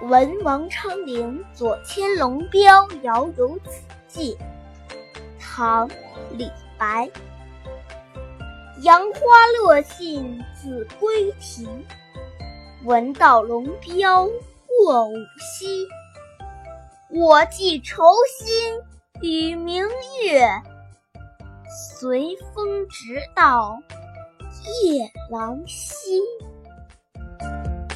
闻王昌龄左迁龙标遥有此寄唐李白杨花落尽子规啼闻道龙标过五溪我寄愁心与明月随风直到夜郎西。